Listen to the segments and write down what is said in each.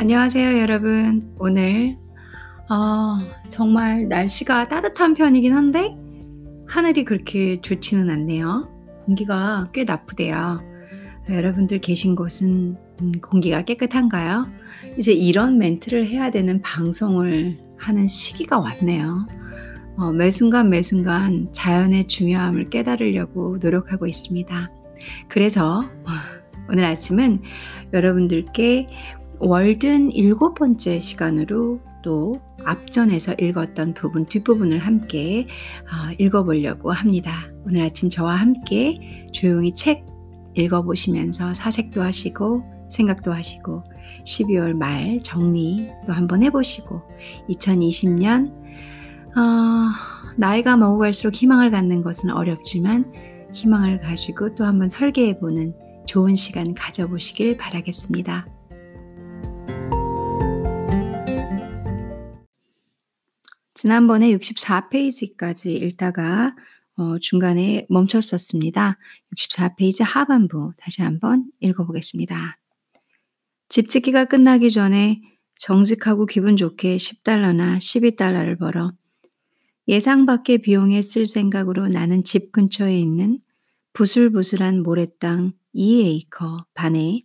안녕하세요, 여러분. 오늘 어, 정말 날씨가 따뜻한 편이긴 한데 하늘이 그렇게 좋지는 않네요. 공기가 꽤 나쁘대요. 여러분들 계신 곳은 음, 공기가 깨끗한가요? 이제 이런 멘트를 해야 되는 방송을 하는 시기가 왔네요. 어, 매순간 매순간 자연의 중요함을 깨달으려고 노력하고 있습니다. 그래서 어, 오늘 아침은 여러분들께 월든 일곱 번째 시간으로 또 앞전에서 읽었던 부분 뒷부분을 함께 어, 읽어보려고 합니다. 오늘 아침 저와 함께 조용히 책 읽어보시면서 사색도 하시고 생각도 하시고 12월 말 정리 또 한번 해보시고 2020년 어, 나이가 먹어갈수록 희망을 갖는 것은 어렵지만 희망을 가지고 또 한번 설계해보는 좋은 시간 가져보시길 바라겠습니다. 지난번에 64페이지까지 읽다가 어, 중간에 멈췄었습니다. 64페이지 하반부 다시 한번 읽어보겠습니다. 집 짓기가 끝나기 전에 정직하고 기분 좋게 10달러나 12달러를 벌어 예상 밖의 비용에 쓸 생각으로 나는 집 근처에 있는 부슬부슬한 모래땅 2에이커 반에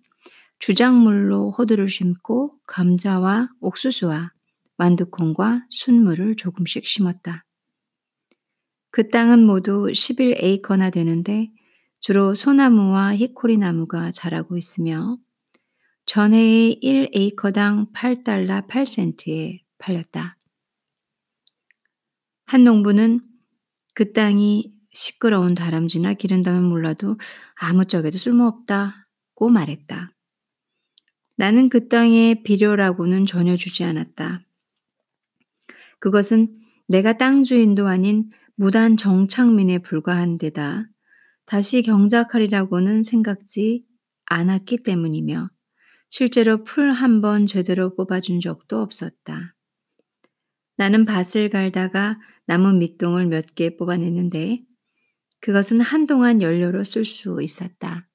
주작물로 호두를 심고 감자와 옥수수와 완두콩과 순물을 조금씩 심었다. 그 땅은 모두 11에이커나 되는데 주로 소나무와 히코리 나무가 자라고 있으며 전해의 1에이커당 8달러 8센트에 팔렸다. 한 농부는 그 땅이 시끄러운 다람쥐나 기른다면 몰라도 아무짝에도 쓸모없다고 말했다. 나는 그 땅의 비료라고는 전혀 주지 않았다. 그것은 내가 땅 주인도 아닌 무단 정착민에 불과한 데다 다시 경작하리라고는 생각지 않았기 때문이며 실제로 풀 한 번 제대로 뽑아준 적도 없었다. 나는 밭을 갈다가 나무 밑동을 몇 개 뽑아냈는데 그것은 한동안 연료로 쓸 수 있었다.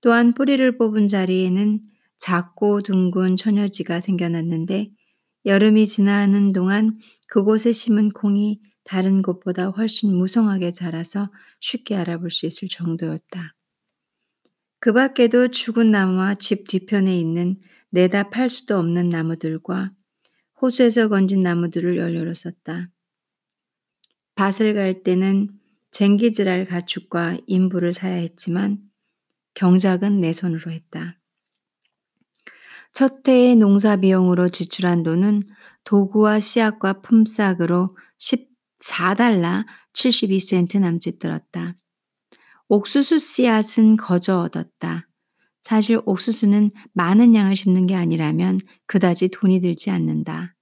또한 뿌리를 뽑은 자리에는 작고 둥근 처녀지가 생겨났는데 여름이 지나는 동안 그곳에 심은 콩이 다른 곳보다 훨씬 무성하게 자라서 쉽게 알아볼 수 있을 정도였다. 그 밖에도 죽은 나무와 집 뒤편에 있는 내다 팔 수도 없는 나무들과 호수에서 건진 나무들을 연료로 썼다. 밭을 갈 때는 쟁기질할 가축과 인부를 사야 했지만 경작은 내 손으로 했다. 첫 해의 농사 비용으로 지출한 돈은 도구와 씨앗과 품삯으로 14달러 72센트 남짓 들었다. 옥수수 씨앗은 거저 얻었다. 사실 옥수수는 많은 양을 심는 게 아니라면 그다지 돈이 들지 않는다.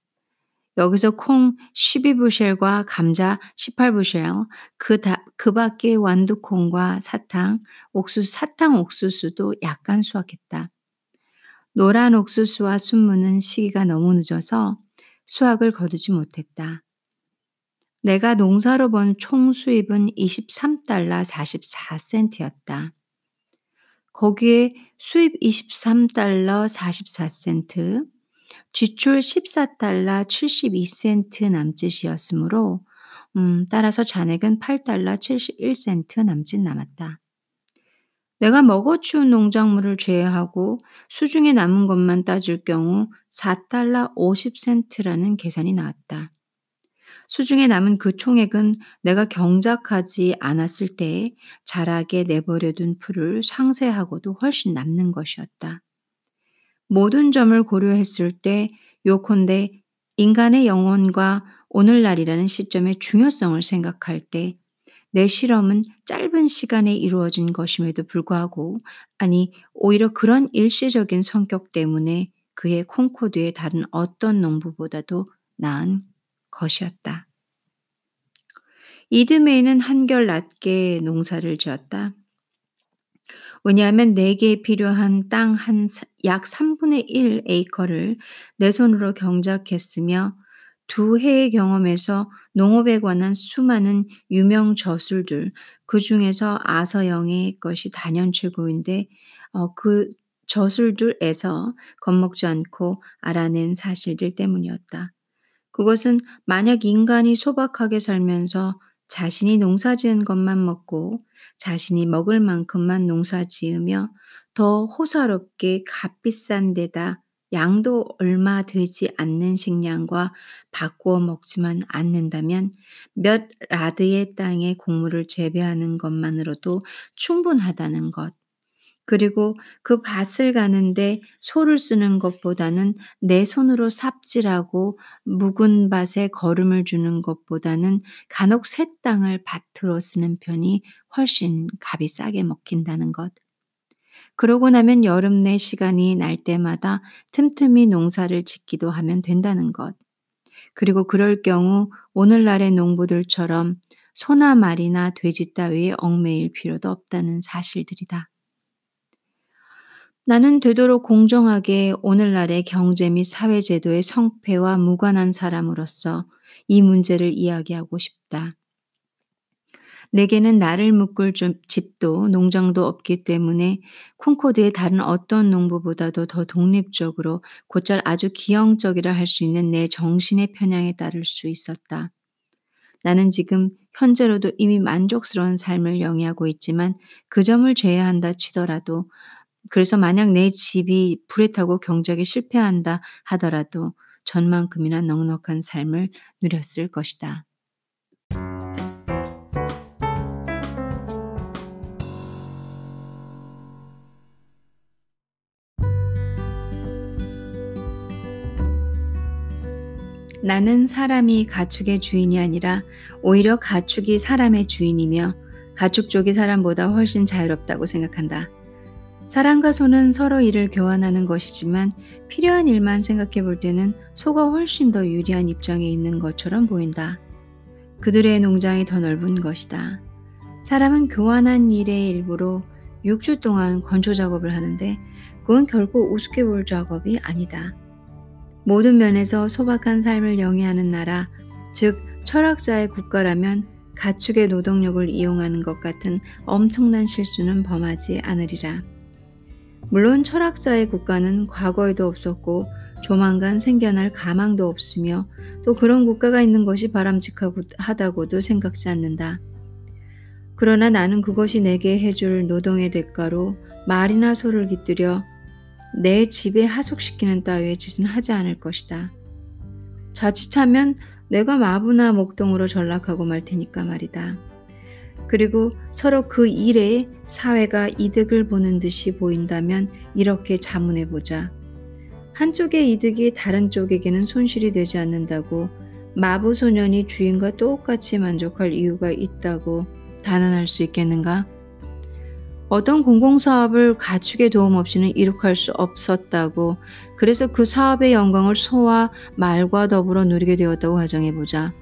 여기서 콩 12부쉘과 감자 18부쉘, 그, 다, 그 밖에 완두콩과 사탕, 옥수수, 사탕 옥수수도 약간 수확했다. 노란 옥수수와 순무는 시기가 너무 늦어서 수확을 거두지 못했다. 내가 농사로 번 총 수입은 23달러 44센트였다. 거기에 수입 23달러 44센트, 지출 14달러 72센트 남짓이었으므로 음, 따라서 잔액은 8달러 71센트 남짓 남았다. 내가 먹어 치운 농작물을 제외하고 수중에 남은 것만 따질 경우 4달러 50센트라는 계산이 나왔다. 수중에 남은 그 총액은 내가 경작하지 않았을 때에 자라게 내버려둔 풀을 상쇄하고도 훨씬 남는 것이었다. 모든 점을 고려했을 때 요컨대 인간의 영혼과 오늘날이라는 시점의 중요성을 생각할 때 내 실험은 짧은 시간에 이루어진 것임에도 불구하고 아니 오히려 그런 일시적인 성격 때문에 그의 콩코드의 다른 어떤 농부보다도 나은 것이었다. 이듬해에는 한결 낮게 농사를 지었다. 왜냐하면 내게 필요한 땅 한 약 3분의 1 에이커를 내 손으로 경작했으며 두 해의 경험에서 농업에 관한 수많은 유명 저술들, 그 중에서 아서영의 것이 단연 최고인데, 어, 그 저술들에서 겁먹지 않고 알아낸 사실들 때문이었다. 그것은 만약 인간이 소박하게 살면서 자신이 농사 지은 것만 먹고 자신이 먹을 만큼만 농사 지으며 더 호사롭게 값비싼 데다 양도 얼마 되지 않는 식량과 바꾸어 먹지만 않는다면 몇 라드의 땅에 곡물을 재배하는 것만으로도 충분하다는 것. 그리고 그 밭을 가는데 소를 쓰는 것보다는 내 손으로 삽질하고 묵은 밭에 거름을 주는 것보다는 간혹 새 땅을 밭으로 쓰는 편이 훨씬 값이 싸게 먹힌다는 것. 그러고 나면 여름 내 시간이 날 때마다 틈틈이 농사를 짓기도 하면 된다는 것. 그리고 그럴 경우 오늘날의 농부들처럼 소나 말이나 돼지 따위에 얽매일 필요도 없다는 사실들이다. 나는 되도록 공정하게 오늘날의 경제 및 사회제도의 성패와 무관한 사람으로서 이 문제를 이야기하고 싶다. 내게는 나를 묶을 집도 농장도 없기 때문에 콩코드의 다른 어떤 농부보다도 더 독립적으로 곧잘 아주 기형적이라 할 수 있는 내 정신의 편향에 따를 수 있었다. 나는 지금 현재로도 이미 만족스러운 삶을 영위하고 있지만 그 점을 제외한다 치더라도 그래서 만약 내 집이 불에 타고 경작에 실패한다 하더라도 전만큼이나 넉넉한 삶을 누렸을 것이다. 나는 사람이 가축의 주인이 아니라 오히려 가축이 사람의 주인이며 가축 쪽이 사람보다 훨씬 자유롭다고 생각한다. 사람과 소는 서로 일을 교환하는 것이지만 필요한 일만 생각해 볼 때는 소가 훨씬 더 유리한 입장에 있는 것처럼 보인다. 그들의 농장이 더 넓은 것이다. 사람은 교환한 일의 일부로 6주 동안 건조 작업을 하는데 그건 결코 우습게 볼 작업이 아니다. 모든 면에서 소박한 삶을 영위하는 나라, 즉 철학자의 국가라면 가축의 노동력을 이용하는 것 같은 엄청난 실수는 범하지 않으리라. 물론 철학자의 국가는 과거에도 없었고 조만간 생겨날 가망도 없으며 또 그런 국가가 있는 것이 바람직하다고도 생각지 않는다. 그러나 나는 그것이 내게 해줄 노동의 대가로 말이나 소를 깃들여 내 집에 하속시키는 따위의 짓은 하지 않을 것이다. 자칫하면 내가 마부나 목동으로 전락하고 말 테니까 말이다. 그리고 서로 그 일에 사회가 이득을 보는 듯이 보인다면 이렇게 자문해 보자. 한쪽의 이득이 다른 쪽에게는 손실이 되지 않는다고 마부 소년이 주인과 똑같이 만족할 이유가 있다고 단언할 수 있겠는가? 어떤 공공사업을 가축의 도움 없이는 이룩할 수 없었다고 그래서 그 사업의 영광을 소와 말과 더불어 누리게 되었다고 가정해보자.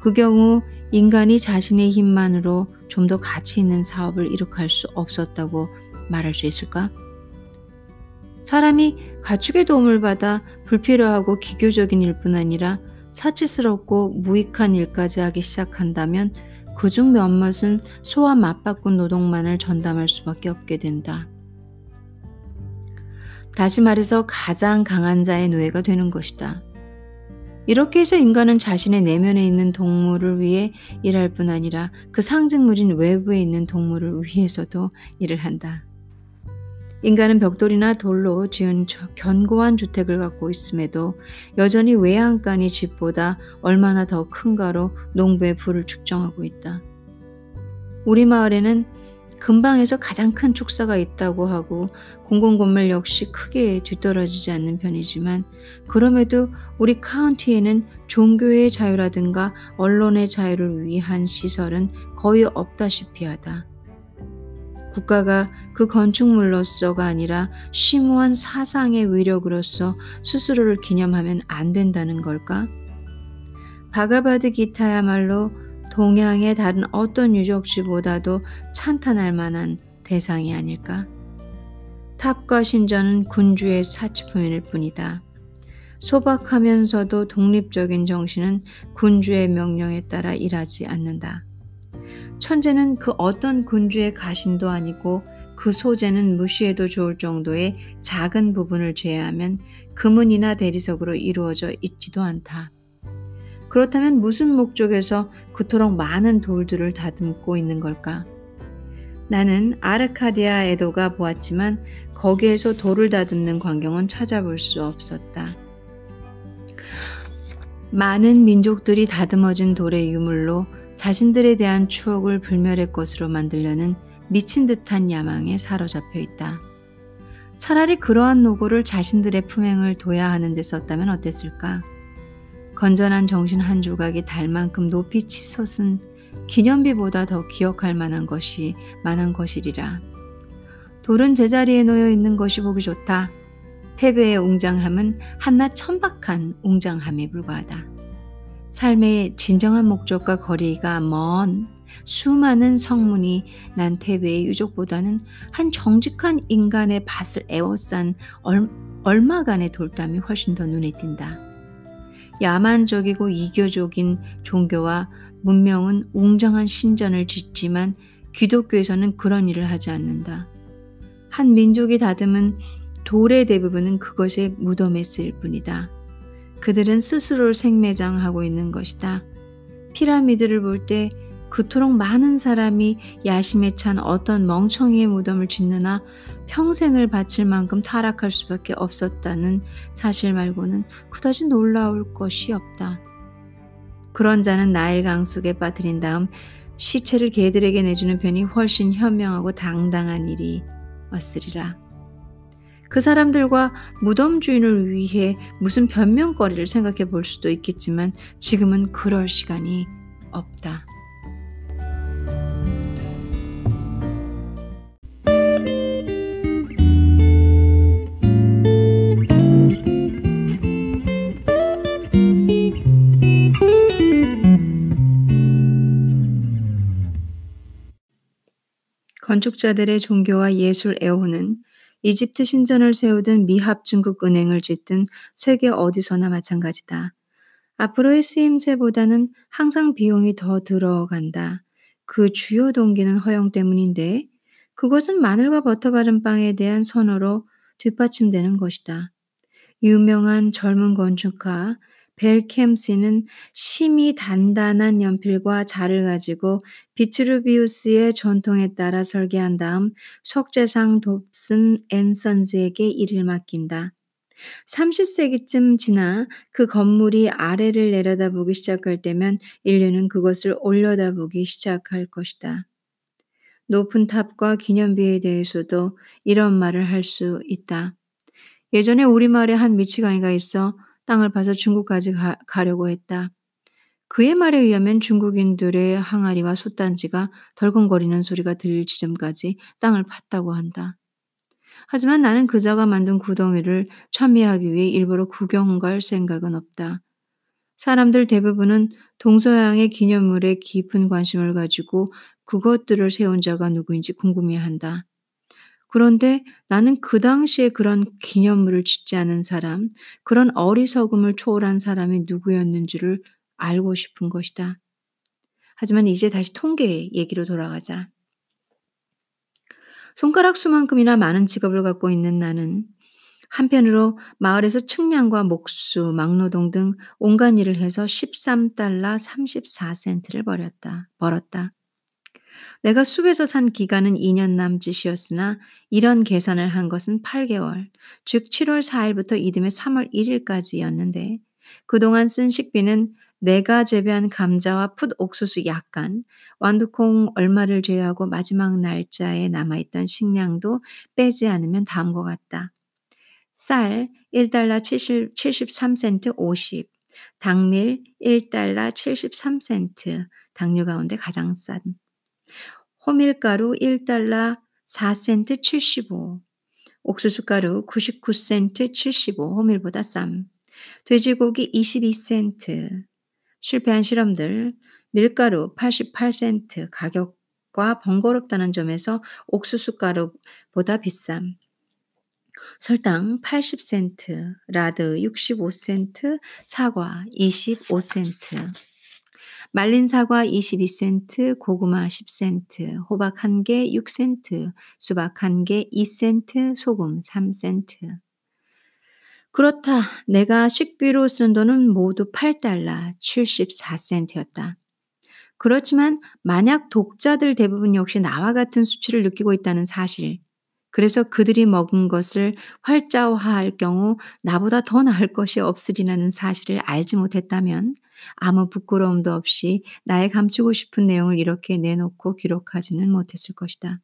그 경우 인간이 자신의 힘만으로 좀 더 가치 있는 사업을 이룩할 수 없었다고 말할 수 있을까? 사람이 가축의 도움을 받아 불필요하고 기교적인 일뿐 아니라 사치스럽고 무익한 일까지 하기 시작한다면 그중 몇몇은 소와 맞바꾼 노동만을 전담할 수밖에 없게 된다. 다시 말해서 가장 강한 자의 노예가 되는 것이다. 이렇게 해서 인간은 자신의 내면에 있는 동물을 위해 일할 뿐 아니라 그 상징물인 외부에 있는 동물을 위해서도 일을 한다. 인간은 벽돌이나 돌로 지은 견고한 주택을 갖고 있음에도 여전히 외양간이 집보다 얼마나 더 큰가로 농부의 부를 측정하고 있다. 우리 마을에는 근방에서 가장 큰 축사가 있다고 하고 공공건물 역시 크게 뒤떨어지지 않는 편이지만 그럼에도 우리 카운티에는 종교의 자유라든가 언론의 자유를 위한 시설은 거의 없다시피 하다. 국가가 그 건축물로서가 아니라 심오한 사상의 위력으로서 스스로를 기념하면 안 된다는 걸까? 바가바드 기타야말로 동양의 다른 어떤 유적지보다도 찬탄할 만한 대상이 아닐까? 탑과 신전은 군주의 사치품일 뿐이다. 소박하면서도 독립적인 정신은 군주의 명령에 따라 일하지 않는다. 천재는 그 어떤 군주의 가신도 아니고 그 소재는 무시해도 좋을 정도의 작은 부분을 제외하면 금은이나 대리석으로 이루어져 있지도 않다. 그렇다면 무슨 목적에서 그토록 많은 돌들을 다듬고 있는 걸까? 나는 아르카디아 에도가 보았지만 거기에서 돌을 다듬는 광경은 찾아볼 수 없었다. 많은 민족들이 다듬어진 돌의 유물로 자신들에 대한 추억을 불멸의 것으로 만들려는 미친 듯한 야망에 사로잡혀 있다. 차라리 그러한 노고를 자신들의 품행을 둬야 하는 데 썼다면 어땠을까? 건전한 정신 한 조각이 달 만큼 높이 치솟은 기념비보다 더 기억할 만한 것이 많은 것이리라. 돌은 제자리에 놓여 있는 것이 보기 좋다. 태배의 웅장함은 한낱 천박한 웅장함에 불과하다. 삶의 진정한 목적과 거리가 먼 수많은 성문이 난 태배의 유족보다는 한 정직한 인간의 밭을 에워싼 얼, 얼마간의 돌담이 훨씬 더 눈에 띈다. 야만적이고 이교적인 종교와 문명은 웅장한 신전을 짓지만 기독교에서는 그런 일을 하지 않는다. 한 민족이 다듬은 돌의 대부분은 그것의 무덤에 쓰일 뿐이다. 그들은 스스로를 생매장하고 있는 것이다. 피라미드를 볼 때 그토록 많은 사람이 야심에 찬 어떤 멍청이의 무덤을 짓느나 평생을 바칠 만큼 타락할 수밖에 없었다는 사실 말고는 그다지 놀라울 것이 없다. 그런 자는 나일 강 속에 빠뜨린 다음 시체를 개들에게 내주는 편이 훨씬 현명하고 당당한 일이 왔으리라. 그 사람들과 무덤 주인을 위해 무슨 변명거리를 생각해 볼 수도 있겠지만 지금은 그럴 시간이 없다. 건축자들의 종교와 예술 애호는 이집트 신전을 세우든 미합 중국 은행을 짓든 세계 어디서나 마찬가지다. 앞으로의 쓰임새보다는 항상 비용이 더 들어간다. 그 주요 동기는 허용 때문인데 그것은 마늘과 버터 바른 빵에 대한 선호로 뒷받침되는 것이다. 유명한 젊은 건축가 벨캠시는 심이 단단한 연필과 자를 가지고 비트루비우스의 전통에 따라 설계한 다음 석재상 돕슨 앤선즈에게 일을 맡긴다. 30세기쯤 지나 그 건물이 아래를 내려다보기 시작할 때면 인류는 그것을 올려다보기 시작할 것이다. 높은 탑과 기념비에 대해서도 이런 말을 할 수 있다. 예전에 우리 마을에 한 미치광이가 있어 땅을 파서 중국까지 가, 가려고 했다. 그의 말에 의하면 중국인들의 항아리와 솥단지가 덜컹거리는 소리가 들릴 지점까지 땅을 팠다고 한다. 하지만 나는 그자가 만든 구덩이를 참여하기 위해 일부러 구경 갈 생각은 없다. 사람들 대부분은 동서양의 기념물에 깊은 관심을 가지고 그것들을 세운 자가 누구인지 궁금해한다. 그런데 나는 그 당시에 그런 기념물을 짓지 않은 사람, 그런 어리석음을 초월한 사람이 누구였는지를 알고 싶은 것이다. 하지만 이제 다시 통계 얘기로 돌아가자. 손가락 수만큼이나 많은 직업을 갖고 있는 나는 한편으로 마을에서 측량과 목수, 막노동 등 온갖 일을 해서 13달러 34센트를 벌였다. 벌었다. 내가 숲에서 산 기간은 2년 남짓이었으나 이런 계산을 한 것은 8개월, 즉 7월 4일부터 이듬해 3월 1일까지였는데 그동안 쓴 식비는 내가 재배한 감자와 풋 옥수수 약간, 완두콩 얼마를 제외하고 마지막 날짜에 남아있던 식량도 빼지 않으면 다음과 같다. 쌀 1달러 70, 73센트 50, 당밀 1달러 73센트, 당류 가운데 가장 싼. 호밀가루 1달러 4센트 75, 옥수수가루 99센트 75, 호밀보다 쌈, 돼지고기 22센트, 실패한 실험들, 밀가루 88센트, 가격과 번거롭다는 점에서 옥수수가루보다 비쌈, 설탕 80센트, 라드 65센트, 사과 25센트. 말린 사과 22센트, 고구마 10센트, 호박 1개 6센트, 수박 1개 2센트, 소금 3센트. 그렇다. 내가 식비로 쓴 돈은 모두 8달러 74센트였다. 그렇지만 만약 독자들 대부분 역시 나와 같은 수치를 느끼고 있다는 사실, 그래서 그들이 먹은 것을 활자화할 경우 나보다 더 나을 것이 없으리라는 사실을 알지 못했다면 아무 부끄러움도 없이 나의 감추고 싶은 내용을 이렇게 내놓고 기록하지는 못했을 것이다.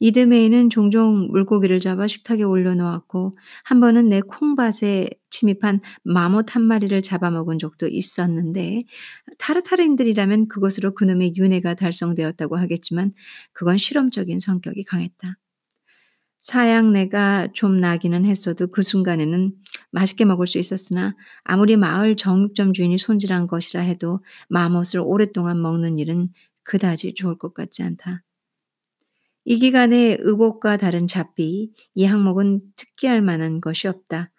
이듬해에는 종종 물고기를 잡아 식탁에 올려놓았고 한 번은 내 콩밭에 침입한 마못 한 마리를 잡아먹은 적도 있었는데 타르타르인들이라면 그것으로 그놈의 윤회가 달성되었다고 하겠지만 그건 실험적인 성격이 강했다. 사양내가 좀 나기는 했어도 그 순간에는 맛있게 먹을 수 있었으나 아무리 마을 정육점 주인이 손질한 것이라 해도 마못을 오랫동안 먹는 일은 그다지 좋을 것 같지 않다. 이 기간에 의복과 다른 잡비, 이 항목은 특기할 만한 것이 없다.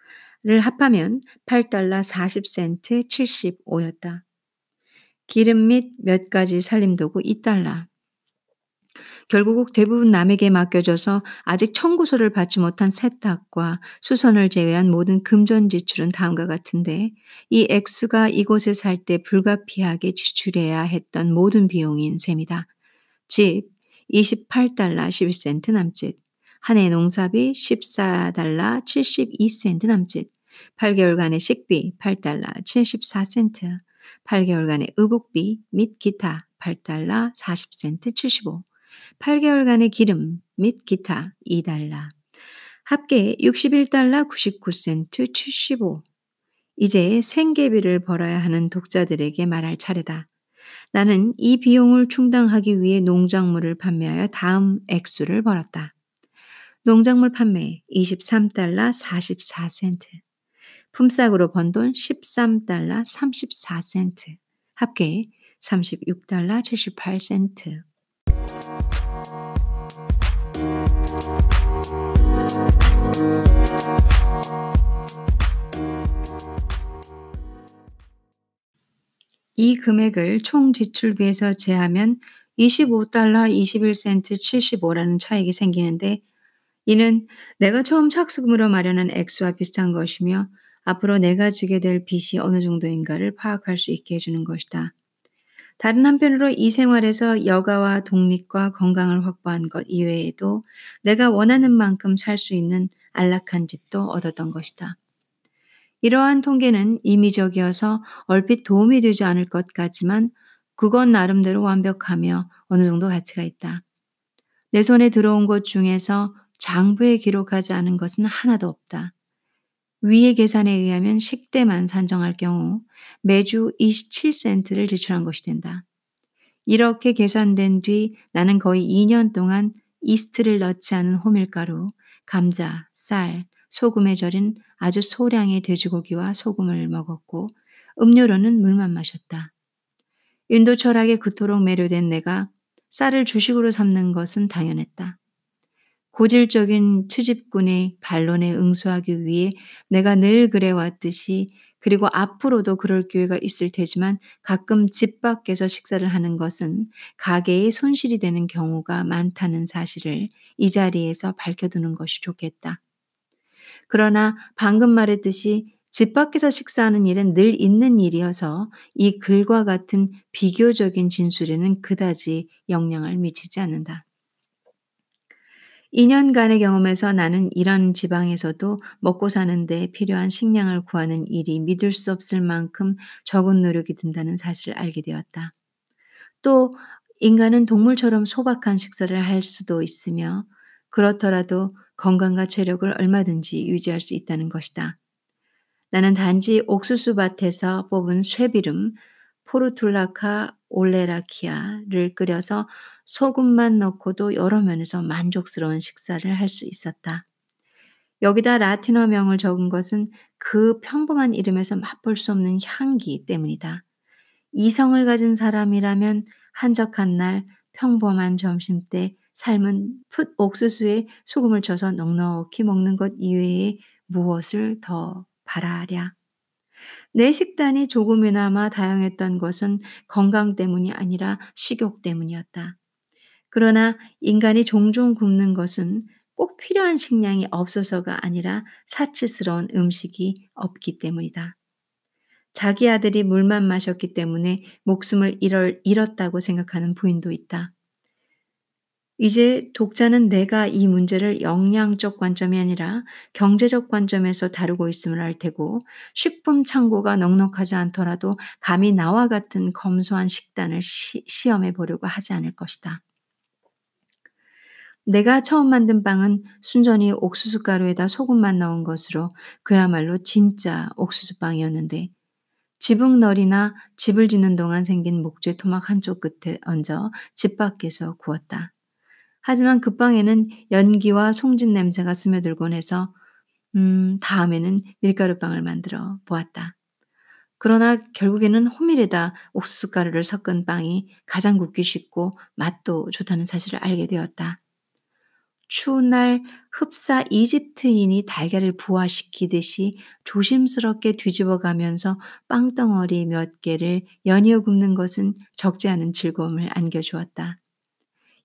를 합하면 8달러 40센트 75였다. 기름 및 몇 가지 살림도구 2달러. 결국 대부분 남에게 맡겨져서 아직 청구서를 받지 못한 세탁과 수선을 제외한 모든 금전 지출은 다음과 같은데 이 액수가 이곳에 살 때 불가피하게 지출해야 했던 모든 비용인 셈이다. 집, 28달러 11센트 남짓, 한 해 농사비 14달러 72센트 남짓, 8개월간의 식비 8달러 74센트, 8개월간의 의복비 및 기타 8달러 40센트 75, 8개월간의 기름 및 기타 2달러, 합계 61달러 99센트 75. 이제 생계비를 벌어야 하는 독자들에게 말할 차례다. 나는 이 비용을 충당하기 위해 농작물을 판매하여 다음 액수를 벌었다. 농작물 판매 23달러 44센트. 품삯으로 번 돈 13달러 34센트. 합계 36달러 78센트. 이 금액을 총 지출비에서 제하면 25달러 21센트 75라는 차익이 생기는데 이는 내가 처음 착수금으로 마련한 액수와 비슷한 것이며 앞으로 내가 지게 될 빚이 어느 정도인가를 파악할 수 있게 해주는 것이다. 다른 한편으로 이 생활에서 여가와 독립과 건강을 확보한 것 이외에도 내가 원하는 만큼 살 수 있는 안락한 집도 얻었던 것이다. 이러한 통계는 임의적이어서 얼핏 도움이 되지 않을 것 같지만 그건 나름대로 완벽하며 어느 정도 가치가 있다. 내 손에 들어온 것 중에서 장부에 기록하지 않은 것은 하나도 없다. 위의 계산에 의하면 식대만 산정할 경우 매주 27센트를 지출한 것이 된다. 이렇게 계산된 뒤 나는 거의 2년 동안 이스트를 넣지 않은 호밀가루, 감자, 쌀, 소금에 절인 아주 소량의 돼지고기와 소금을 먹었고 음료로는 물만 마셨다. 인도 철학에 그토록 매료된 내가 쌀을 주식으로 삼는 것은 당연했다. 고질적인 투집군의 반론에 응수하기 위해 내가 늘 그래왔듯이 그리고 앞으로도 그럴 기회가 있을 테지만 가끔 집 밖에서 식사를 하는 것은 가게에 손실이 되는 경우가 많다는 사실을 이 자리에서 밝혀두는 것이 좋겠다. 그러나 방금 말했듯이 집 밖에서 식사하는 일은 늘 있는 일이어서 이 글과 같은 비교적인 진술에는 그다지 영향을 미치지 않는다. 2년간의 경험에서 나는 이런 지방에서도 먹고 사는데 필요한 식량을 구하는 일이 믿을 수 없을 만큼 적은 노력이 든다는 사실을 알게 되었다. 또 인간은 동물처럼 소박한 식사를 할 수도 있으며 그렇더라도 건강과 체력을 얼마든지 유지할 수 있다는 것이다. 나는 단지 옥수수 밭에서 뽑은 쇠비름 포르툴라카 올레라키아를 끓여서 소금만 넣고도 여러 면에서 만족스러운 식사를 할 수 있었다. 여기다 라틴어명을 적은 것은 그 평범한 이름에서 맛볼 수 없는 향기 때문이다. 이성을 가진 사람이라면 한적한 날 평범한 점심 때 삶은 풋 옥수수에 소금을 쳐서 넉넉히 먹는 것 이외에 무엇을 더 바라랴. 내 식단이 조금이나마 다양했던 것은 건강 때문이 아니라 식욕 때문이었다. 그러나 인간이 종종 굶는 것은 꼭 필요한 식량이 없어서가 아니라 사치스러운 음식이 없기 때문이다. 자기 아들이 물만 마셨기 때문에 목숨을 잃었다고 생각하는 부인도 있다. 이제 독자는 내가 이 문제를 영양적 관점이 아니라 경제적 관점에서 다루고 있음을 알 테고 식품 창고가 넉넉하지 않더라도 감히 나와 같은 검소한 식단을 시, 시험해 보려고 하지 않을 것이다. 내가 처음 만든 빵은 순전히 옥수수 가루에다 소금만 넣은 것으로 그야말로 진짜 옥수수 빵이었는데 지붕널이나 집을 짓는 동안 생긴 목재 토막 한쪽 끝에 얹어 집 밖에서 구웠다. 하지만 그 빵에는 연기와 송진 냄새가 스며들곤 해서 음, 다음에는 밀가루빵을 만들어 보았다. 그러나 결국에는 호밀에다 옥수수 가루를 섞은 빵이 가장 굽기 쉽고 맛도 좋다는 사실을 알게 되었다. 추운 날 흡사 이집트인이 달걀을 부화시키듯이 조심스럽게 뒤집어 가면서 빵덩어리 몇 개를 연이어 굽는 것은 적지 않은 즐거움을 안겨주었다.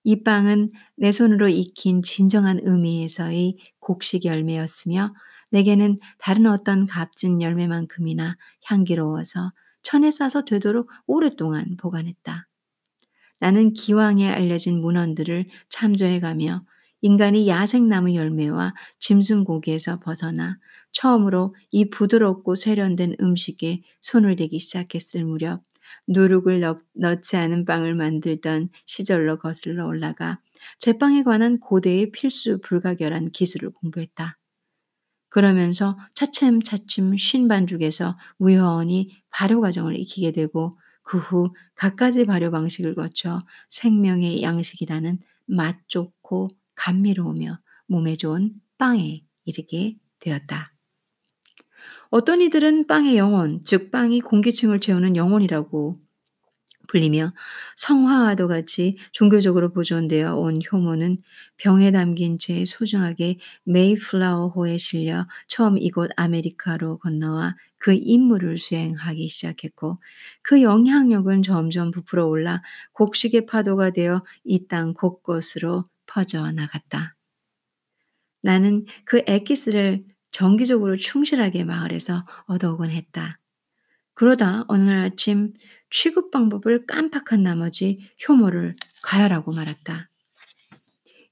이 빵은 내 손으로 익힌 진정한 의미에서의 곡식 열매였으며 내게는 다른 어떤 값진 열매만큼이나 향기로워서 천에 싸서 되도록 오랫동안 보관했다. 나는 기왕에 알려진 문헌들을 참조해가며 인간이 야생나무 열매와 짐승 고기에서 벗어나 처음으로 이 부드럽고 세련된 음식에 손을 대기 시작했을 무렵 누룩을 넣, 넣지 않은 빵을 만들던 시절로 거슬러 올라가 제빵에 관한 고대의 필수 불가결한 기술을 공부했다. 그러면서 차츰차츰 쉰 반죽에서 우연히 발효 과정을 익히게 되고 그 후 갖가지 발효 방식을 거쳐 생명의 양식이라는 맛 좋고 감미로우며 몸에 좋은 빵에 이르게 되었다. 어떤 이들은 빵의 영혼, 즉 빵이 공기층을 채우는 영혼이라고 불리며 성화와도 같이 종교적으로 보존되어 온 효모는 병에 담긴 채 소중하게 메이플라워호에 실려 처음 이곳 아메리카로 건너와 그 임무를 수행하기 시작했고 그 영향력은 점점 부풀어 올라 곡식의 파도가 되어 이 땅 곳곳으로 퍼져 나갔다. 나는 그 엑기스를 정기적으로 충실하게 마을에서 얻어오곤 했다. 그러다 어느 날 아침 취급 방법을 깜빡한 나머지 효모를 가열하고 말았다.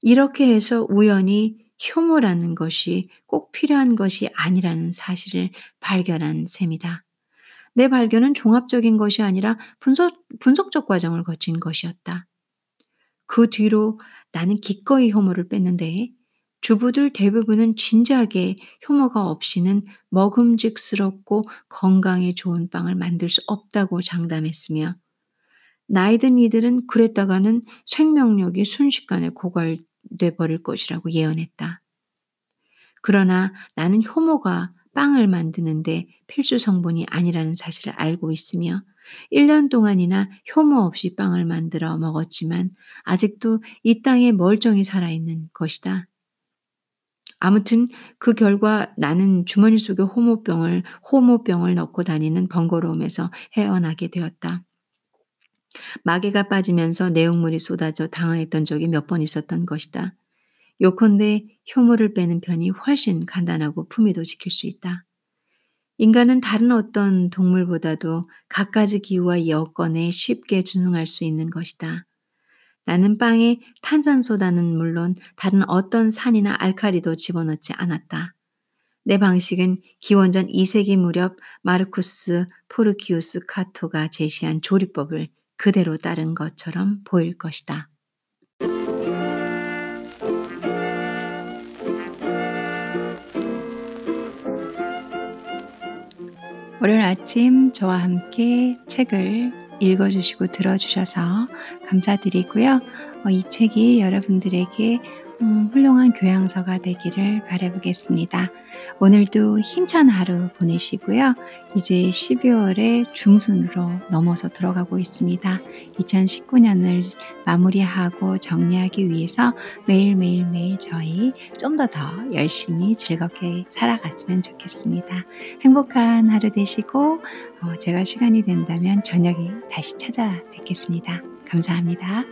이렇게 해서 우연히 효모라는 것이 꼭 필요한 것이 아니라는 사실을 발견한 셈이다. 내 발견은 종합적인 것이 아니라 분석, 분석적 과정을 거친 것이었다. 그 뒤로 나는 기꺼이 효모를 뺐는데 주부들 대부분은 진지하게 효모가 없이는 먹음직스럽고 건강에 좋은 빵을 만들 수 없다고 장담했으며 나이든 이들은 그랬다가는 생명력이 순식간에 고갈돼 버릴 것이라고 예언했다. 그러나 나는 효모가 빵을 만드는데 필수 성분이 아니라는 사실을 알고 있으며 1년 동안이나 효모 없이 빵을 만들어 먹었지만 아직도 이 땅에 멀쩡히 살아있는 것이다. 아무튼 그 결과 나는 주머니 속에 호모병을 호모병을 넣고 다니는 번거로움에서 헤어나게 되었다. 마개가 빠지면서 내용물이 쏟아져 당황했던 적이 몇 번 있었던 것이다. 요컨대 효모를 빼는 편이 훨씬 간단하고 품위도 지킬 수 있다. 인간은 다른 어떤 동물보다도 갖가지 기후와 여건에 쉽게 순응할 수 있는 것이다. 나는 빵에 탄산소다는 물론 다른 어떤 산이나 알칼리도 집어넣지 않았다. 내 방식은 기원전 2세기 무렵 마르쿠스 포르키우스 카토가 제시한 조리법을 그대로 따른 것처럼 보일 것이다. 월요일 아침 저와 함께 책을 읽어주시고 들어주셔서 감사드리고요. 어, 이 책이 여러분들에게 음, 훌륭한 교양서가 되기를 바라보겠습니다. 오늘도 힘찬 하루 보내시고요. 이제 12월의 중순으로 넘어서 들어가고 있습니다. 2019년을 마무리하고 정리하기 위해서 매일매일매일 저희 좀 더더 열심히 즐겁게 살아갔으면 좋겠습니다. 행복한 하루 되시고 어, 제가 시간이 된다면 저녁에 다시 찾아뵙겠습니다. 감사합니다.